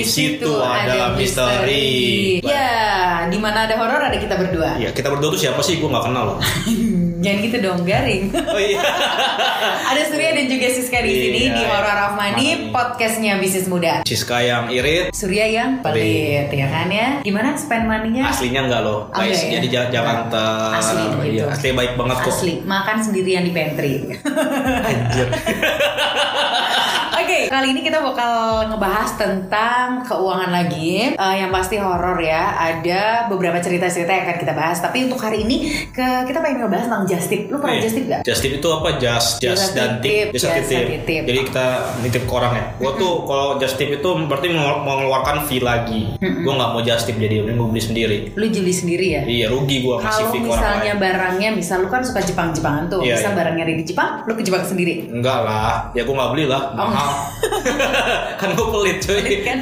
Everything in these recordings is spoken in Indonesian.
di situ ada misteri. Ya, di mana ada horor ada kita berdua. Iya, kita berdua tuh siapa sih? Gue nggak kenal loh. Jangan gitu dong, garing. Oh iya. ada Surya dan juga Siska di sini Iya, di iya. Horror of Money, Money. podcastnya bisnis muda. Siska yang irit, Surya yang pelit, ya kan ya? Gimana spend money-nya? aslinya enggak loh. Oh, Guys, enggak ya? jadi jangan jangan ter Asli gitu. Iya, asli baik banget kok. Asli, makan sendirian di pantry. Anjir. Kali ini kita bakal ngebahas tentang keuangan lagi. Eh, yang pasti horor ya. Ada beberapa cerita-cerita yang akan kita bahas. Tapi untuk hari ini ke kita pengen ngebahas tentang just tip. Lu pernah Nih, just tip gak? Just tip itu apa? Just, just Jasa dan tip. Jasa titip. titip. Jadi kita nitip ke orang ya. Gue tuh kalau just tip itu berarti mengeluarkan fee lagi. Gue nggak mau just tip jadi gue beli sendiri. Lu jeli sendiri ya? Iya rugi gue Kalau fee orang misalnya lain. barangnya, misal lu kan suka Jepang-Jepangan tuh, Iya, misal iya. barangnya ada di Jepang, lu ke Jepang sendiri. Enggak lah, ya gue nggak beli lah, Oh. mahal. kan gue pelit cuy. kan.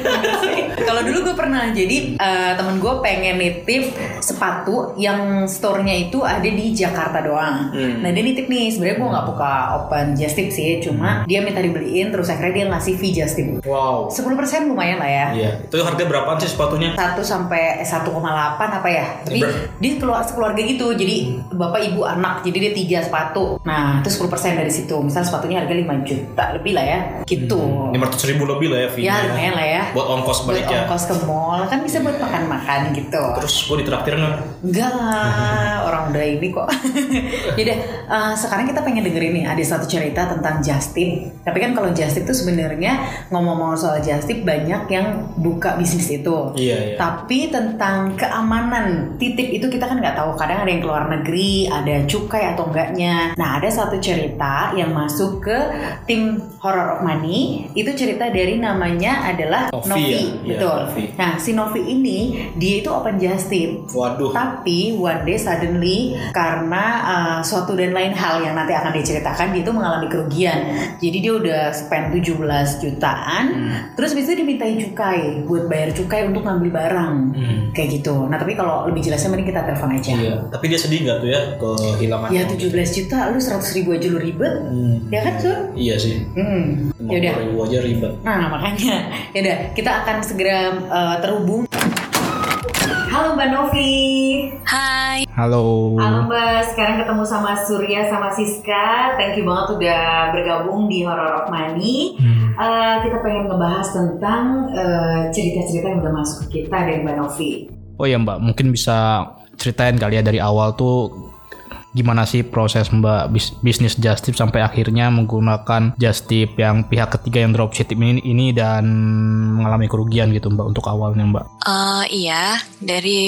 Kalau dulu gue pernah jadi eh, temen gue pengen nitip sepatu yang store-nya itu ada di Jakarta doang. Hmm. Nah dia nitip nih, sebenarnya gue nggak buka open just tip sih, cuma dia minta dibeliin terus akhirnya dia ngasih fee just tip. Wow. 10% lumayan lah ya. Iya, itu harga berapaan sih sepatunya? 1 sampai 1,8 apa ya? Tapi Ber- dia keluar sekeluarga gitu. Jadi bapak ibu anak. Jadi dia tiga sepatu. Nah, itu 10% dari situ. Misal sepatunya harga 5 juta lebih lah ya. Gitu. Lima ratus ribu lebih lah ya fee Ya lumayan lah ya. Buat ongkos Buat balik ya. ongkos ke mall kan bisa buat makan-makan gitu. Terus gue ditraktir nggak? Enggak lah, orang udah ini kok. Yaudah, eh, sekarang kita pengen dengerin nih ada satu cerita tentang Justip. Tapi kan kalau Justip tuh sebenarnya ngomong-ngomong soal Justip banyak yang buka bisnis itu. Iya iya. Tapi tentang keamanan titip itu kita kan nggak tahu. Kadang ada yang keluar negeri, ada cukai atau enggaknya. Nah ada satu cerita yang masuk ke tim Horror of Money. Itu cerita dari namanya adalah Novi Novi, ya? Iya, betul. Novi. Nah si Novi ini dia itu open just tip. Waduh. Tapi one day suddenly karena uh, suatu dan lain hal yang nanti akan diceritakan dia itu mengalami kerugian. Jadi dia udah spend 17 jutaan, Hmm. terus bisa dimintain cukai buat bayar cukai untuk ngambil barang. Hmm. Kayak gitu. Nah, tapi kalau lebih jelasnya mending kita telepon aja. Iya. Tapi dia sedih nggak tuh ya kehilangan? Ya uang? 17 juta lu 100 ribu aja lu ribet. Hmm. Ya kan, Sur? Iya sih. Hmm. Lima Yaudah. Ribu aja ribet. Nah makanya, yaudah kita akan segera uh, terhubung. Halo Mbak Novi. Hai, Halo. Halo Mbak, sekarang ketemu sama Surya sama Siska. Thank you banget udah bergabung di Horror of Money. Hmm. Eh, kita pengen ngebahas tentang eh, cerita-cerita yang udah masuk ke kita dari Mbak Novi. Oh ya Mbak, mungkin bisa ceritain kali ya dari awal tuh gimana sih proses Mbak bis- bisnis Justip sampai akhirnya menggunakan Justip yang pihak ketiga yang dropship ini, ini dan mengalami kerugian gitu Mbak untuk awalnya Mbak. Eh, iya dari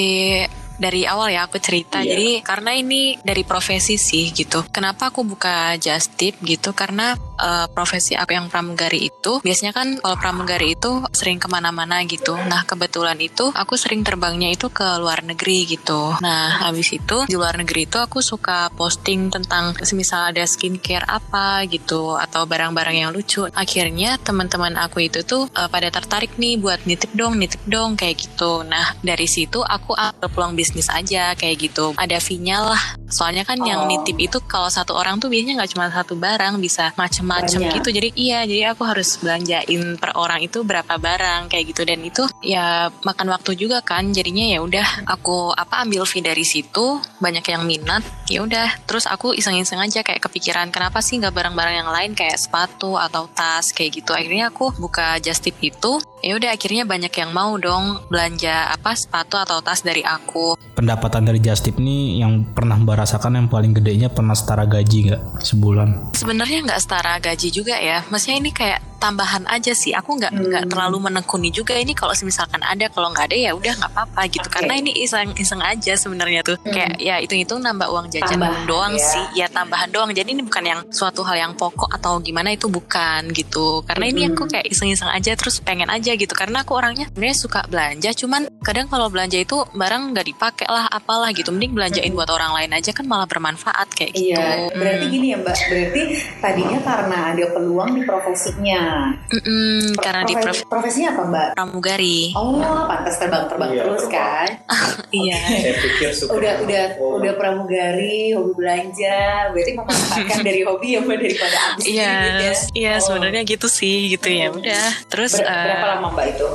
dari awal ya aku cerita. Iya. Jadi karena ini dari profesi sih gitu. Kenapa aku buka just tip gitu? Karena eh, profesi aku yang pramugari itu biasanya kan kalau pramugari itu sering ke mana-mana gitu. Nah kebetulan itu aku sering terbangnya itu ke luar negeri gitu. Nah habis itu di luar negeri itu aku suka posting tentang semisal ada skincare apa gitu atau barang-barang yang lucu. Akhirnya teman-teman aku itu tuh eh, pada tertarik nih buat nitip dong, nitip dong kayak gitu. Nah dari situ aku ambil peluang bisnis aja kayak gitu. Ada fee-nya lah. Soalnya kan yang Oh. nitip itu kalau satu orang tuh biasanya nggak cuma satu barang, bisa macem-macem Banyak. gitu. Jadi iya, jadi aku harus belanjain per orang itu berapa barang kayak gitu dan itu ya makan waktu juga kan. Jadinya ya udah aku apa ambil fee dari situ, banyak yang minat. Ya udah, terus aku iseng-iseng aja kayak kepikiran kenapa sih nggak barang-barang yang lain kayak sepatu atau tas kayak gitu. Akhirnya aku buka just tip itu. Ya udah akhirnya banyak yang mau dong belanja apa sepatu atau tas dari aku. Pendapatan dari Justip ini yang pernah Mbak rasakan yang paling gedenya pernah setara gaji nggak sebulan? Sebenarnya nggak setara gaji juga ya. Maksudnya ini kayak tambahan aja sih. Aku nggak Hmm. nggak terlalu menekuni juga ini kalau misalkan ada, kalau nggak ada ya udah nggak apa-apa gitu. Oke. Karena ini iseng-iseng aja sebenarnya tuh. Hmm. Kayak ya hitung-hitung nambah uang jajan Tambahan doang ya. sih. Ya tambahan doang. Jadi ini bukan yang suatu hal yang pokok atau gimana itu bukan gitu. Karena ini Hmm. aku kayak iseng-iseng aja terus pengen aja gitu. Karena aku orangnya sebenarnya suka belanja. Cuman kadang kalau belanja itu barang nggak dipakai lah apalah gitu. Mending belanjain buat orang lain aja kan malah bermanfaat kayak gitu. Iya, berarti Hmm. gini ya Mbak, berarti tadinya karena ada peluang di profesinya, Mm-mm, Pro- karena di profesi- prof- profesinya apa mbak? pramugari. Oh, pantas terbang-terbang Iya, terus terbang. kan? Iya. Saya pikir suka. Udah udah Oh. udah pramugari, hobi belanja, berarti memanfaatkan dari hobi ya mbak daripada ambis Iya, gitu ya? iya Oh. sebenarnya gitu sih gitu ya. Udah. Terus Ber- eh, berapa lama mbak itu?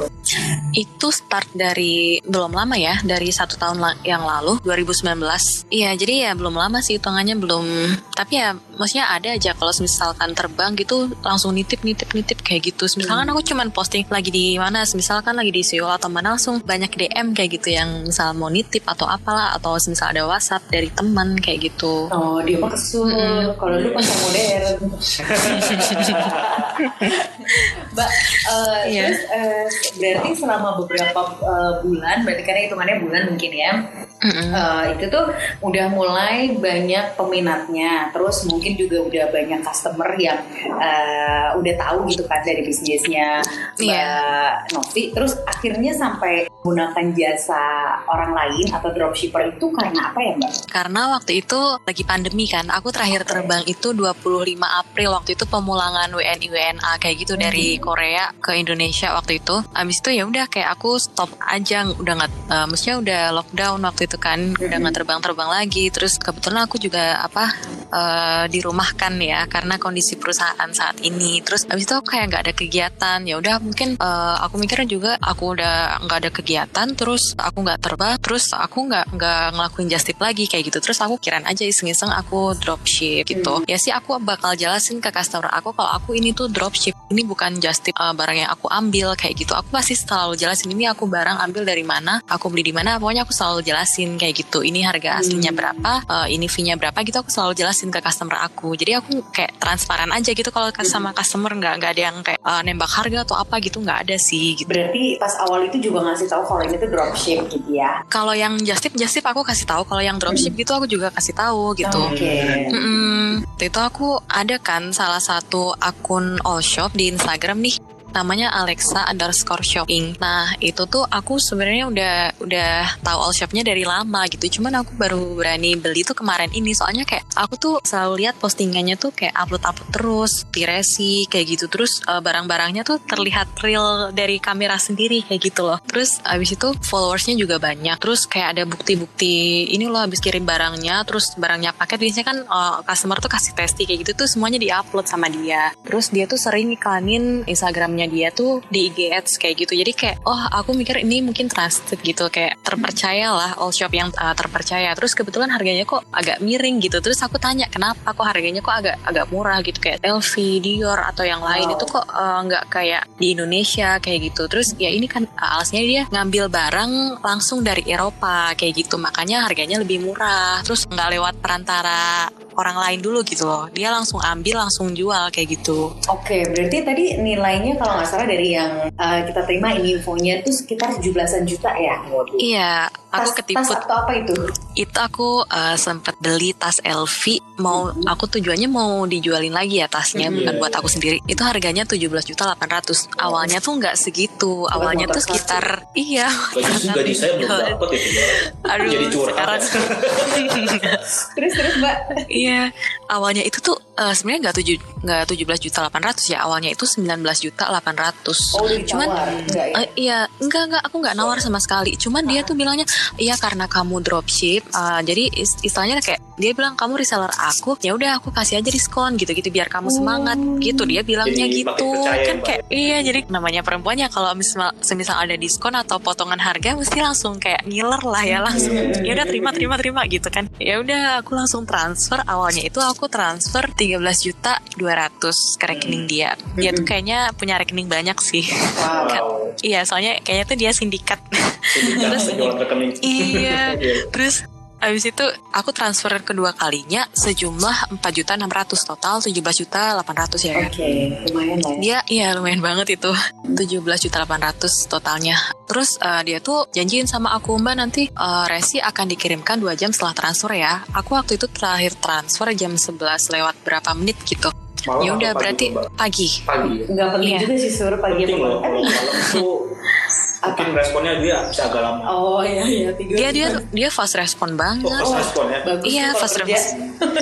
itu start dari belum lama ya, dari satu tahun la- yang lalu 2019. Iya, jadi ya belum lama sih hitungannya belum. Tapi ya maksudnya ada aja kalau misalkan terbang gitu langsung nitip nitip nitip kayak gitu. Misalkan aku cuman posting lagi di mana, misalkan lagi di Seoul atau mana langsung banyak DM kayak gitu yang misal mau nitip atau apalah atau misal ada WhatsApp dari teman kayak gitu. Oh, dia mah kesul. Mm-mm. Kalau lu pasar modern. Mbak, eh, Iya. terus eh, berarti selama beberapa eh, bulan, berarti karena hitungannya bulan mungkin ya, Mm-mm. eh, itu tuh udah mulai banyak peminatnya. Terus mungkin juga udah banyak customer yang eh, udah tahu gitu kan dari bisnisnya Mbak Iya. Novi. Terus akhirnya sampai menggunakan jasa orang lain atau dropshipper itu karena apa ya Mbak? Karena waktu itu lagi pandemi kan, aku terakhir terbang itu 25 April waktu itu pemulangan WNI WNA kayak gitu dari Korea ke Indonesia waktu itu. Abis itu ya udah kayak aku stop aja, udah nggak, eh, maksudnya udah lockdown waktu itu kan, udah nggak terbang-terbang lagi. Terus kebetulan aku juga apa eh, dirumahkan ya karena kondisi perusahaan saat ini. Terus abis itu aku kayak nggak ada kegiatan, ya udah mungkin eh, aku mikirnya juga aku udah nggak ada kegiatan, terus aku nggak terbang, terus aku nggak nggak ngelakuin just tip lagi kayak gitu. Terus aku kirain aja iseng-iseng aku dropship gitu. Ya sih aku bakal jelasin ke customer aku kalau aku ini tuh dropship, ini bukan just tip eh, barang yang aku ambil kayak gitu. Aku pasti selalu jelasin ini aku barang ambil dari mana, aku beli di mana. Pokoknya aku selalu jelasin kayak gitu. Ini harga aslinya berapa, eh, ini fee-nya berapa gitu. Aku selalu jelasin ke customer aku. Jadi aku kayak transparan aja gitu kalau sama customer nggak nggak ada yang kayak eh, nembak harga atau apa gitu nggak ada sih gitu. Berarti pas awal itu juga ngasih tahu kalau ini tuh dropship gitu ya? Kalau yang just tip, just tip aku kasih tahu. Kalau yang dropship gitu aku juga kasih tahu gitu. Oke. Mm-mm. Waktu itu aku ada kan salah satu akun all shop di Instagram nih namanya Alexa underscore shopping. Nah itu tuh aku sebenarnya udah udah tahu all shopnya dari lama gitu. Cuman aku baru berani beli tuh kemarin ini. Soalnya kayak aku tuh selalu lihat postingannya tuh kayak upload upload terus, piresi kayak gitu. Terus eh, barang-barangnya tuh terlihat real dari kamera sendiri kayak gitu loh. Terus abis itu followersnya juga banyak. Terus kayak ada bukti-bukti ini loh habis kirim barangnya. Terus barangnya paket biasanya kan eh, customer tuh kasih testi kayak gitu tuh semuanya diupload sama dia. Terus dia tuh sering iklanin Instagramnya dia tuh di IG Ads kayak gitu. Jadi kayak oh aku mikir ini mungkin trusted gitu kayak terpercaya lah all shop yang uh, terpercaya. Terus kebetulan harganya kok agak miring gitu. Terus aku tanya kenapa kok harganya kok agak agak murah gitu kayak LV, Dior atau yang lain itu kok uh, nggak kayak di Indonesia kayak gitu. Terus ya ini kan uh, alasannya dia ngambil barang langsung dari Eropa kayak gitu. Makanya harganya lebih murah. Terus nggak lewat perantara orang lain dulu gitu loh. Dia langsung ambil langsung jual kayak gitu. Oke, berarti tadi nilainya kalau nggak salah dari yang uh, kita terima ini infonya itu sekitar 17-an juta ya? Iya, aku Tas, ketipu. tas atau apa itu? Itu aku uh, sempat beli tas LV. Mau aku tujuannya mau dijualin lagi ya tasnya, Mhm. bukan buat aku sendiri. Itu harganya 17 juta 800. Awalnya tuh nggak segitu. Awalnya tuh sekitar iya. Gaji, gaji saya belum dapat itu. Aduh, Jadi curhat. sekarang Terus terus mbak? Iya, awalnya itu tuh eh, sebenarnya nggak tujuh nggak 17 juta 800 ya. Awalnya itu 19 juta 800. Oh udah Cuman? Enggak ya? Eh, iya, enggak enggak aku nggak nawar sama sekali. Cuman dia tuh bilangnya, iya karena kamu dropship, eh, jadi is- istilahnya kayak dia bilang kamu reseller aku, ya udah aku kasih aja diskon gitu-gitu biar kamu semangat gitu. Dia bilangnya Jadi gitu ya, kan kayak iya jadi namanya perempuan ya kalau misal semisal ada diskon atau potongan harga mesti langsung kayak ngiler lah ya langsung ya udah terima terima terima gitu kan. Ya udah aku langsung transfer awalnya itu aku transfer 13 juta 200 ke rekening dia. Dia tuh kayaknya punya rekening banyak sih. Wow. Iya, soalnya kayaknya tuh dia sindikat. Sindikat Terus- rekening. iya. Terus Abis itu aku transfer kedua kalinya sejumlah 4 juta 600 total 17 juta 800 ya. Oke, lumayan lah ya. Dia iya lumayan banget itu 17 juta 800 totalnya. Terus eh, dia tuh janjiin sama aku Mbak nanti eh, resi akan dikirimkan 2 jam setelah transfer ya. Aku waktu itu terakhir transfer jam 11 lewat berapa menit gitu. Malam Ya udah berarti pagi. pagi. ya? Nggak penting Iya. juga sih suruh pagi Penting apa loh enggak. kalau itu mungkin responnya dia bisa agak lama Oh iya iya tiga. Dia dia dia fast respon banget. oh, pas respon ya bagus Iya, fast response.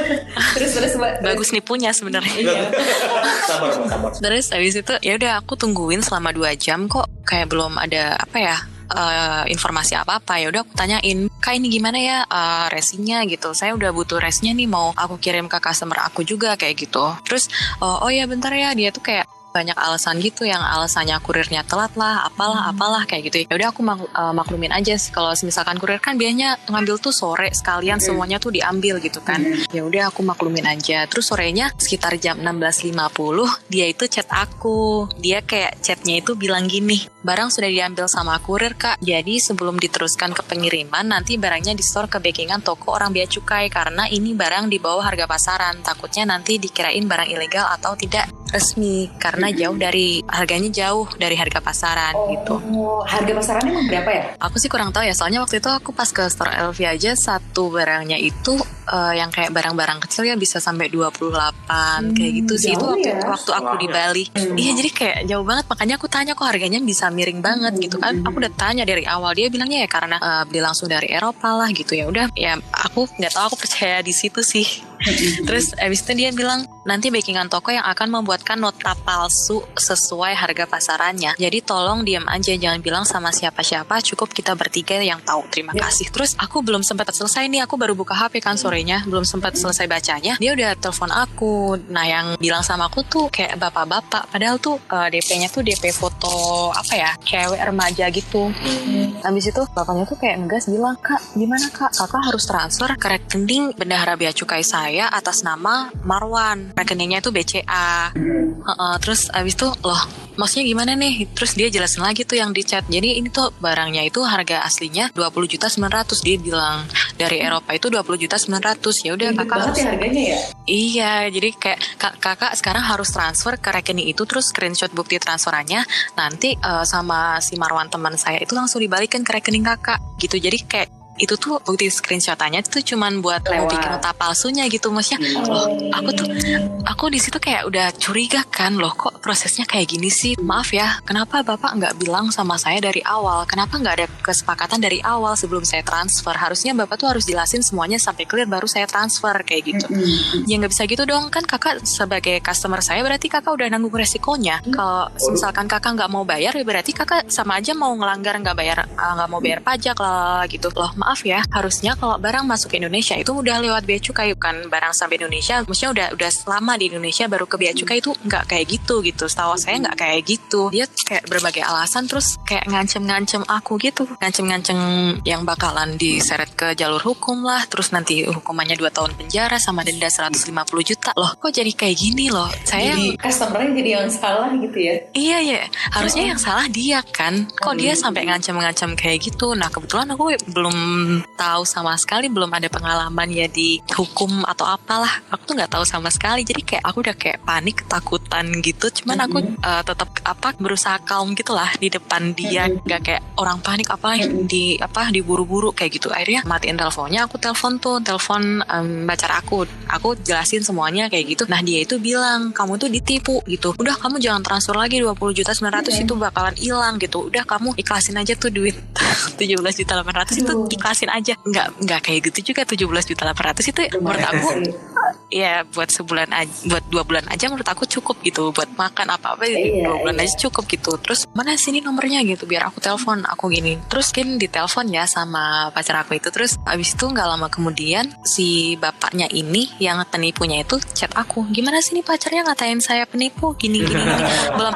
terus terus. Bagus nipunya sebenarnya. Iya. sabar sabar Terus habis itu ya udah aku tungguin selama dua jam kok kayak belum ada apa ya eh, informasi apa apa ya udah aku tanyain kak ini gimana ya eh, resinya gitu saya udah butuh resnya nih mau aku kirim ke customer aku juga kayak gitu terus oh, oh ya bentar ya dia tuh kayak banyak alasan gitu yang alasannya kurirnya telat lah apalah apalah kayak gitu. Ya udah aku mak- eh, maklumin aja sih. kalau misalkan kurir kan biasanya ngambil tuh sore sekalian semuanya tuh diambil gitu kan. Ya udah aku maklumin aja. Terus sorenya sekitar jam 16.50 dia itu chat aku. Dia kayak chatnya itu bilang gini barang sudah diambil sama kurir kak. Jadi sebelum diteruskan ke pengiriman nanti barangnya di store ke backingan toko orang bea cukai. Karena ini barang di bawah harga pasaran. Takutnya nanti dikirain barang ilegal atau tidak resmi karena jauh dari harganya jauh dari harga pasaran gitu Oh, harga pasarannya emang berapa ya? Aku sih kurang tahu ya, soalnya waktu itu aku pas ke store LV aja satu barangnya itu eh, yang kayak barang-barang kecil ya bisa sampai 28 kayak gitu sih. Itu waktu, ya. waktu aku di Bali. Iya, jadi kayak jauh banget. Makanya aku tanya kok harganya bisa miring banget gitu kan. Aku udah tanya dari awal. Dia bilangnya ya karena eh, beli langsung dari Eropa lah gitu ya. Udah ya aku nggak tahu aku percaya di situ sih. Terus abis itu dia bilang nanti backingan toko yang akan membuatkan nota palsu sesuai harga pasarannya. Jadi tolong diam aja jangan bilang sama siapa-siapa. Cukup kita bertiga yang tahu. Terima kasih. Terus aku belum sempat selesai nih. Aku baru buka HP kan sorenya. Belum sempat selesai bacanya. Dia udah telepon aku. Nah yang bilang sama aku tuh kayak bapak-bapak. Padahal tuh eh, DP-nya tuh DP foto apa ya? Cewek remaja gitu. Habis itu bapaknya tuh kayak ngegas bilang, Kak, gimana kak? Kakak harus transfer ke rekening bendahara bea cukai saya atas nama Marwan. Rekeningnya itu BCA. Heeh, terus abis itu, loh, maksudnya gimana nih? Terus dia jelasin lagi tuh yang di chat. Jadi ini tuh barangnya itu harga aslinya 20 juta 900 dia bilang. Dari Eropa itu 20 juta 900. Ya udah kakak banget harus ya harganya ya? Iya, jadi kayak kak- kakak sekarang harus transfer ke rekening itu terus screenshot bukti transferannya nanti eh, sama si Marwan teman saya itu langsung dibalikin ke rekening kakak gitu. Jadi kayak itu tuh bukti screenshotannya itu cuman buat Lewat. bikin nota palsunya gitu maksudnya. Loh aku tuh aku di situ kayak udah curiga kan loh kok prosesnya kayak gini sih? Maaf ya kenapa bapak nggak bilang sama saya dari awal? Kenapa nggak ada kesepakatan dari awal sebelum saya transfer? Harusnya bapak tuh harus jelasin semuanya sampai clear baru saya transfer kayak gitu. Ya nggak bisa gitu dong. Kan kakak sebagai customer saya berarti kakak udah nanggung resikonya. Kalau misalkan kakak nggak mau bayar ya berarti kakak sama aja mau ngelanggar nggak bayar eh, nggak mau bayar pajak lah gitu. Loh maaf ya harusnya kalau barang masuk ke Indonesia itu udah lewat bea cukai kan barang sampai Indonesia. Maksudnya udah udah selama di Indonesia baru ke bea cukai itu nggak kayak gitu gitu. Setahu saya nggak kayak gitu. Dia kayak berbagai alasan terus kayak ngancem-ngancem aku gitu. Ngancem-ngancem yang bakalan diseret ke jalur hukum lah. Terus nanti hukumannya 2 tahun penjara sama denda 150 juta loh. Kok jadi kayak gini loh? Saya Jadi customernya jadi yang salah gitu ya? iya ya harusnya yang salah dia kan. Kok dia sampai ngancam-ngancam kayak gitu? Nah kebetulan aku belum tahu sama sekali belum ada pengalaman ya di hukum atau apalah. Aku tuh nggak tahu sama sekali. Jadi kayak aku udah kayak panik ketakutan gitu. Cuman aku eh, tetap apa berusaha calm gitu lah di depan dia. Nggak kayak orang panik apa di apa diburu-buru kayak gitu. Akhirnya matiin teleponnya aku telepon tuh. Telepon em, pacar aku. Aku jelasin semuanya kayak gitu. Nah dia itu bilang kamu tuh ditipu gitu. Udah kamu jangan transfer lagi 20 juta 900 itu bakalan hilang gitu. Udah kamu ikhlasin aja tuh duit 17 juta 800 itu Ikhlasin aja. Nggak nggak kayak gitu juga 17 juta 800 itu menurut aku ya buat sebulan aja buat dua bulan aja menurut aku cukup gitu. Buat makan apa apa Iya, dua bulan iya. aja cukup gitu. Terus mana sini nomornya? gitu biar aku telepon aku gini. Terus kan ditelepon ya sama pacar aku itu. Terus abis itu nggak lama kemudian si bapaknya ini yang penipunya itu chat aku gimana sih nih pacarnya ngatain saya penipu? Gini gini, gini. belum.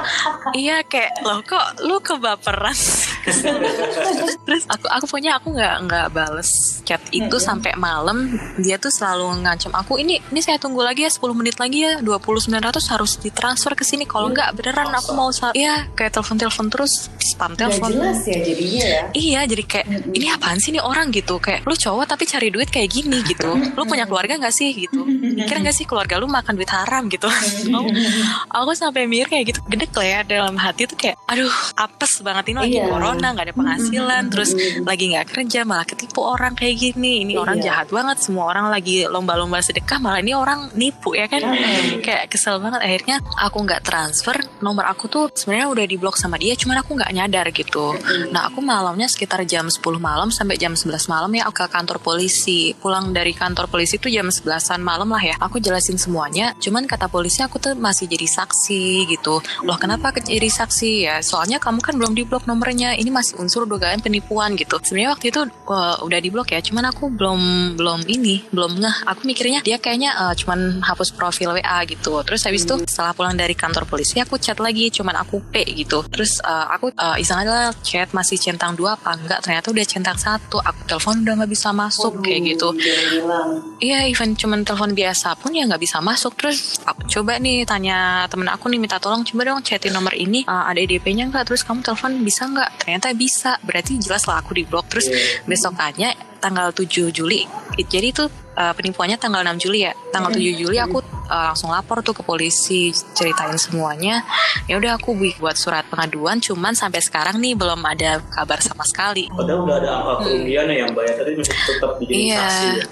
Iya kayak loh kok lu kebaperan sih?" terus aku aku punya aku nggak nggak bales chat itu sampai malam. Dia tuh selalu ngancam aku ini ini saya tunggu lagi ya 10 menit lagi ya 2900 harus ditransfer ke sini. Kalau nggak beneran aku mau iya kayak telepon telepon terus spam telepon. jelas ya jadinya ya. Iya jadi kayak ini apaan sih nih orang? gitu. Kayak lu cowok tapi cari duit kayak gini gitu. Lu punya keluarga nggak sih? gitu. Mikir nggak sih keluarga lu makan duit haram? gitu. Aku, aku sampai mikir kayak gitu gede lah ya dalam hati tuh kayak aduh apes banget ini lagi Iya. corona ke mana-mana nggak ada penghasilan terus lagi nggak kerja malah ketipu orang kayak gini. Ini orang Iya. jahat banget semua orang lagi lomba-lomba sedekah malah ini orang nipu ya kan? Kayak kesel banget. Akhirnya aku nggak transfer nomor aku tuh sebenarnya udah diblok sama dia cuman aku nggak nyadar gitu. Nah aku malamnya sekitar jam 10 malam sampai jam 11 malam ya aku ke kantor polisi. Pulang dari kantor polisi tuh jam 11an malam lah ya. Aku jelasin semuanya cuman kata polisi aku tuh masih jadi saksi gitu. Loh kenapa ke- jadi saksi? Ya soalnya kamu kan belum diblok nomornya ini masih unsur dugaan penipuan gitu sebenarnya waktu itu uh, udah diblok ya cuman aku belum belum ini belum ngeh aku mikirnya dia kayaknya uh, cuman hapus profil WA gitu terus habis itu setelah pulang dari kantor polisi aku chat lagi cuman aku P gitu terus uh, aku uh, iseng aja chat masih centang dua apa enggak ternyata udah centang satu aku telepon udah nggak bisa masuk kayak gitu. Iya, even cuman telepon biasa pun ya nggak bisa masuk. Terus aku coba nih tanya temen aku nih minta tolong coba dong chatin nomor ini uh, ada EDP-nya nggak? Terus kamu telepon bisa nggak? Ternyata bisa. Berarti jelas lah aku di blok. Terus besokannya tanggal 7 Juli. Jadi itu uh, penipuannya tanggal 6 Juli ya. Tanggal 7 Juli aku uh, langsung lapor tuh ke polisi ceritain semuanya. Ya udah aku bu- buat surat pengaduan. Cuman sampai sekarang nih belum ada kabar sama sekali. Padahal udah ada angka kerugiannya yang bayar tadi masih tetap dijadiin Iya. saksi ya.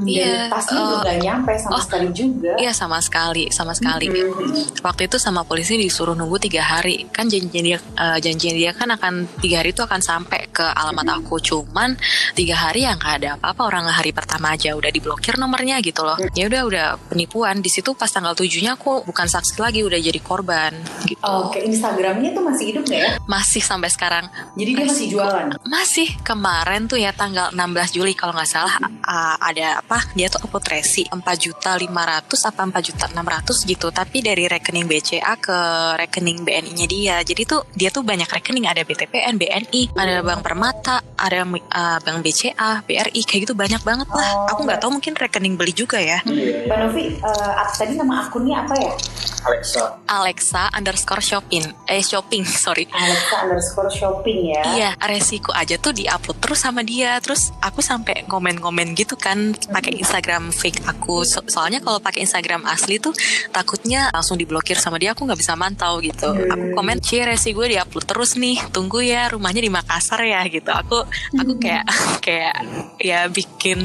Iya, Dan pastinya oh. juga nggak nyampe sama Oh. sekali juga. Iya sama sekali, sama sekali. Mm-mm. Waktu itu sama polisi disuruh nunggu tiga hari. Kan janjian dia, eh, janjian dia kan akan tiga hari itu akan sampai ke alamat aku. Cuman tiga hari yang nggak ada apa-apa. Orang hari pertama aja udah diblokir nomornya gitu loh. Ya udah udah penipuan. Di situ pas tanggal tujuhnya aku bukan saksi lagi, udah jadi korban gitu. Oke, Instagramnya tuh masih hidup nggak ya? Masih sampai sekarang. Jadi dia masih jualan. Masih. Kemarin tuh ya tanggal 16 Juli kalau nggak salah uh, ada apa dia tuh upload resi 4 juta 500 apa 4 juta 600 gitu. Tapi dari rekening BCA ke rekening BNI-nya dia. Jadi tuh dia tuh banyak rekening. Ada BTPN BNI ada Bank Permata ada uh, Bank BCA BRI kayak gitu banyak banget lah. Oh, aku nggak tahu mungkin rekening beli juga ya. Iya, Mbak Novi, eh, apa- tadi nama akunnya apa ya? Alexa. Alexa underscore shopping eh shopping sorry Alexa underscore shopping ya. Iya, resiko aja tuh diupload terus sama dia. Terus aku sampai komen-komen gitu kan pakai Instagram fake aku. So- soalnya kalau pakai Instagram asli tuh takutnya langsung diblokir sama dia. Aku nggak bisa mantau gitu. Aku komen, cie resi gue diupload terus nih. Tunggu ya, rumahnya di Makassar ya gitu. Aku aku kayak kayak ya bikin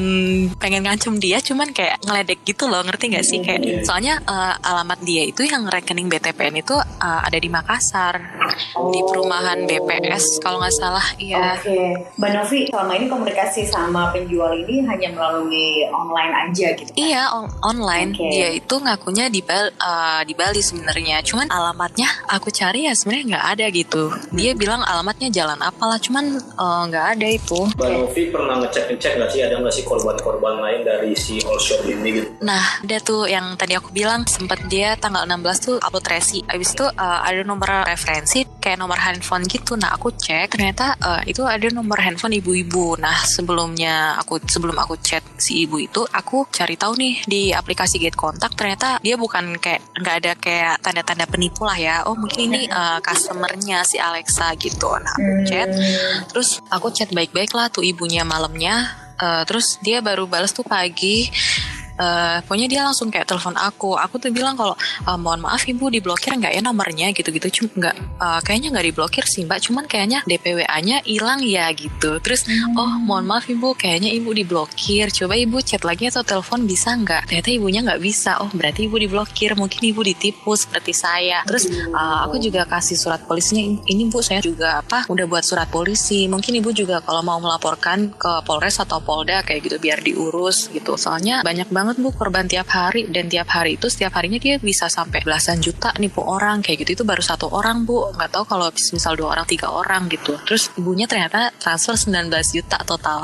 pengen ngancem dia, cuman kayak ngeledek gitu loh. Ngerti nggak sih? Kayak soalnya eh, alamat dia itu yang rekening BTPN itu eh, ada di Makassar di perumahan BPS kalau nggak salah iya Oke, Mbak Novi, selama ini komunikasi sama penjual ini hanya melalui online aja gitu. kan? iya on- online Oke. dia itu ngakunya di Bal eh, di Bali sebenarnya cuman alamatnya aku cari ya sebenarnya nggak ada gitu dia bilang alamatnya jalan apalah cuman eh, nggak ada itu Mbak Novi pernah ngecek-ngecek nggak sih ada nggak sih korban-korban lain dari si all shop ini gitu? Nah, ada tuh yang tadi aku bilang sempat dia tanggal 16 tuh upload resi. Habis itu uh, ada nomor referensi kayak nomor handphone gitu. Nah, aku cek ternyata uh, itu ada nomor handphone ibu-ibu. Nah, sebelumnya aku sebelum aku chat si ibu itu, aku cari tahu nih di aplikasi Get Kontak ternyata dia bukan kayak nggak ada kayak tanda-tanda penipu lah ya. Oh, mungkin ini uh, customernya si Alexa gitu. Nah, aku chat Terus aku chat baik-baik lah tuh ibunya malamnya. Eh, terus dia baru balas tuh pagi. Eh, pokoknya dia langsung kayak telepon aku. Aku tuh bilang kalau "Eh, mohon maaf ibu diblokir nggak ya nomornya gitu-gitu. Cuma nggak eh, kayaknya nggak diblokir sih mbak. Cuman kayaknya DPWA-nya hilang ya gitu. Terus oh mohon maaf ibu kayaknya ibu diblokir. Coba ibu chat lagi atau telepon bisa nggak? Ternyata ibunya nggak bisa. Oh berarti ibu diblokir. Mungkin ibu ditipu seperti saya. Terus eh, aku juga kasih surat polisinya. Ini bu saya juga apa udah buat surat polisi. Mungkin ibu juga kalau mau melaporkan ke Polres atau Polda kayak gitu biar diurus gitu. Soalnya banyak banget bu korban tiap hari dan tiap hari itu setiap harinya dia bisa sampai belasan juta nipu orang kayak gitu itu baru satu orang bu nggak tahu kalau misal dua orang tiga orang gitu terus ibunya ternyata transfer 19 juta total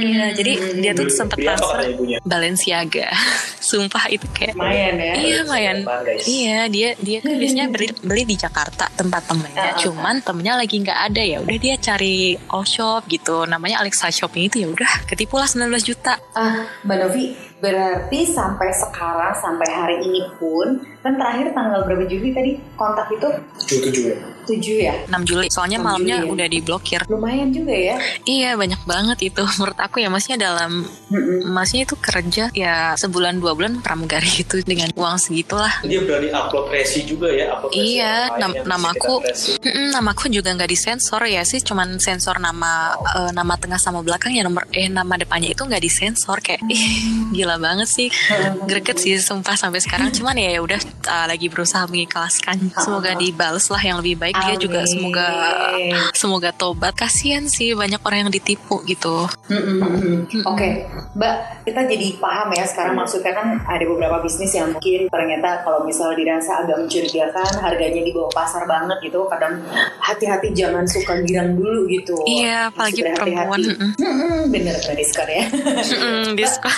iya jadi dia tuh apa transfer? Balenciaga sumpah itu kayak Lumayan ya. Iya lumayan. Iya dia dia kan biasanya beli beli di Jakarta tempat temennya. Ah, ah, Cuman temennya lagi nggak ada ya. Udah dia cari all shop gitu. Namanya Alexa Shopping itu ya udah ketipu lah 19 juta. Ah, Mbak Novi, tapi berarti sampai sekarang sampai hari ini pun kan terakhir tanggal berapa Juli tadi kontak itu Tujuh tujuh ya. 7 ya? 6 Juli. Soalnya 6 malamnya Juli ya. udah diblokir. Lumayan juga ya. Iya banyak banget itu menurut aku ya maksudnya dalam Mm-mm. masnya itu kerja ya sebulan dua bulan pramugari itu dengan uang segitulah. Dia berani upload resi juga ya, upload resi Iya, nam- namaku sekitar resi. Mm-mm, namaku juga nggak disensor ya sih, cuman sensor nama eh, nama tengah sama belakang ya nomor eh nama depannya itu nggak disensor kayak ih gila banget sih, greget sih sumpah sampai sekarang. Cuman ya udah eh, lagi berusaha mengikhlaskan. Semoga dibales lah yang lebih baik. Dia juga semoga semoga tobat. Kasian sih banyak orang yang ditipu gitu. Mm-mm. Oke, Mbak, kita jadi paham ya sekarang maksudnya kan ada beberapa bisnis yang mungkin ternyata kalau misalnya dirasa agak mencurigakan, harganya di bawah pasar banget gitu, kadang hati-hati jangan suka girang dulu gitu. Iya, apalagi perempuan. Bener Mbak Diskon ya. Diskon.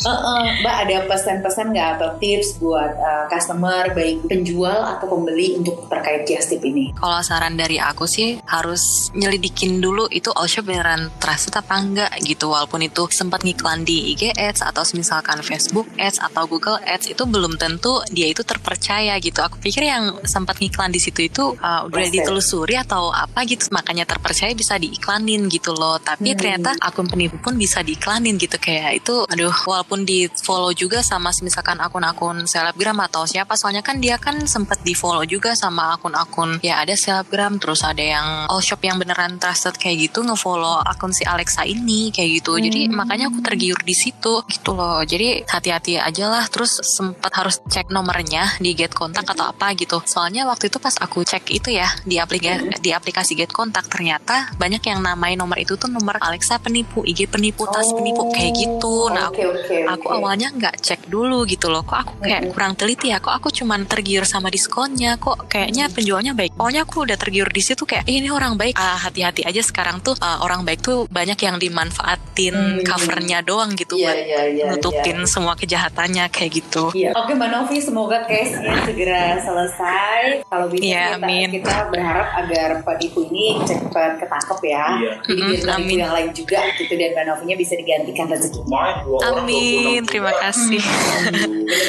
Uh-uh. Mbak ada pesan-pesan nggak atau tips buat uh, customer baik penjual atau pembeli untuk terkait just tip ini? Kalau saran dari aku sih harus nyelidikin dulu itu all shop beneran trusted apa enggak gitu walaupun itu sempat ngiklan di IG Ads atau misalkan Facebook Ads atau Google Ads itu belum tentu dia itu terpercaya gitu. Aku pikir yang sempat ngiklan di situ itu uh, udah ditelusuri atau apa gitu makanya terpercaya bisa diiklanin gitu loh. Tapi Hmm. ternyata akun penipu pun bisa diiklanin gitu kayak itu aduh walaupun di follow juga sama misalkan akun-akun selebgram atau siapa. Soalnya kan dia kan sempat di follow juga sama akun-akun. Ya ada selebgram terus ada yang all shop yang beneran trusted kayak gitu ngefollow akun si Alexa ini kayak gitu. Jadi Hmm. makanya aku tergiur di situ gitu loh. Jadi hati-hati aja lah. Terus sempat harus cek nomornya di get kontak atau apa gitu. Soalnya waktu itu pas aku cek itu ya di aplikasi di aplikasi get kontak ternyata banyak yang namain nomor itu tuh nomor Alexa penipu IG penipu tas penipu kayak gitu. Nah aku Oh, Aku oke. awalnya nggak cek dulu gitu loh kok aku kayak kurang teliti ya kok aku cuman tergiur sama diskonnya kok kayaknya penjualnya baik pokoknya aku udah tergiur di situ kayak "Ih, ini orang baik ah, hati-hati aja sekarang tuh ah, orang baik tuh banyak yang dimanfaatin Hmm. covernya doang gitu Iya, buat iya, iya, nutupin iya. semua kejahatannya kayak gitu Iya. Oke Mbak Novi, semoga case-nya segera selesai. Kalau bisa Iya, kita, amin. kita berharap agar penipu ini cepat ketangkep ya. Iya. Jadi biar Mm-mm, penipu amin. yang lain juga gitu dan Mbak Novinya bisa digantikan rezeki. Orang, amin. 26 terima kasih.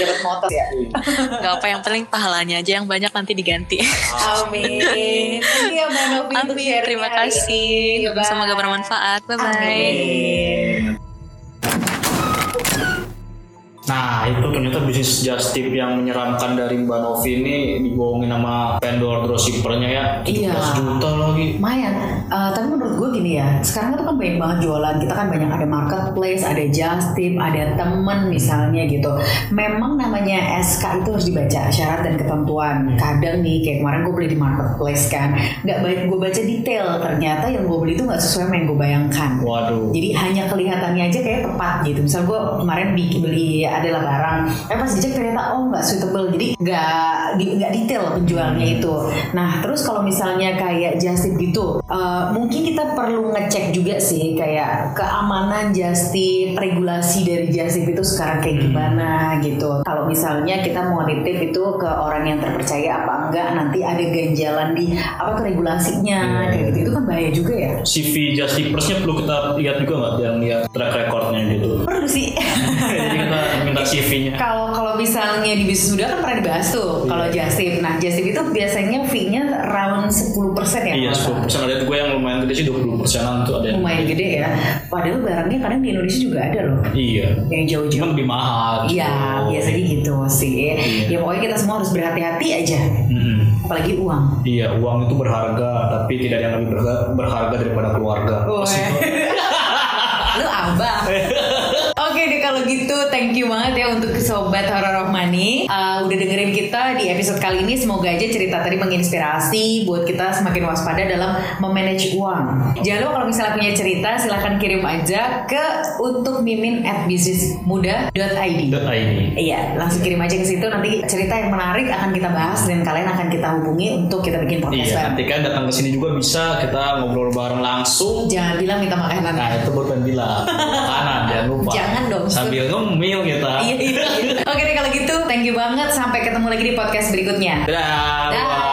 dapat motor ya. nggak apa yang paling pahalanya aja yang banyak nanti diganti. Amin. Ya terima kasih. semoga bermanfaat. Bye bye itu ternyata bisnis just tip yang menyeramkan dari Mbak Novi ini dibohongin sama vendor dropshippernya ya 17 Iya. juta lagi Lumayan, Eh, tapi menurut gue gini ya, sekarang tuh kan banyak banget jualan. Kita kan banyak ada marketplace, ada just tip, ada temen misalnya gitu. Memang namanya SK itu harus dibaca syarat dan ketentuan. Kadang nih kayak kemarin gue beli di marketplace kan, nggak baik gue baca detail. Ternyata yang gue beli itu nggak sesuai sama yang gue bayangkan. Waduh Jadi hanya kelihatannya aja kayak tepat gitu. Misal gue kemarin bikin beli adalah barang, eh pas dicek ternyata oh nggak suitable. Jadi nggak nggak detail penjualnya itu. Nah terus kalau misalnya kayak just tip gitu, eh, mungkin kita perlu ngecek juga sih kayak keamanan just tip, regulasi dari just tip itu sekarang kayak gimana gitu. Kalau misalnya kita mau nitip itu ke orang yang terpercaya apa enggak, nanti ada ganjalan di apa tuh regulasinya kayak gitu. Itu kan bahaya juga ya. CV just tippersnya perlu kita lihat juga nggak yang lihat track recordnya gitu Perlu sih. jadi kita minta CV-nya Kalau kalau misalnya di bisnis muda kan pernah dibahas tuh kalau Justip. Nah Justip itu biasanya fee-nya round 10% ya. Iya, nggak 10 salah. ada juga yang lumayan gede sih 20 persenan tuh ada yang Lumayan gede ya. Padahal barangnya kadang di Indonesia juga ada loh. Iya. Yang jauh-jauh. Lebih mahal. Iya, gitu. biasanya gitu sih. Iya. Ya pokoknya kita semua harus berhati-hati aja. Mm-mm. Apalagi uang. Iya, uang itu berharga, tapi tidak ada yang lebih berharga, berharga daripada keluarga. Lu abah. Kalau gitu thank you banget ya untuk sobat horror of money Uh, udah dengerin kita di episode kali ini semoga aja cerita tadi menginspirasi buat kita semakin waspada dalam memanage uang. Jangan lupa kalau misalnya punya cerita silahkan kirim aja ke untuk mimin at bisnismuda.id. Dot ID. Iya, langsung kirim aja ke situ nanti cerita yang menarik akan kita bahas dan kalian akan kita hubungi untuk kita bikin podcast Iya, bareng. nanti kan datang ke sini juga bisa kita ngobrol bareng langsung. Jangan bilang minta makanan. Nah, itu buat yang bilang makanan jangan lupa. Jangan dong. Sambil ngemil kita. Iya, iya. Oke deh kalau gitu, thank you banget. Sampai ketemu lagi di podcast berikutnya. Dadah. Dah. bye.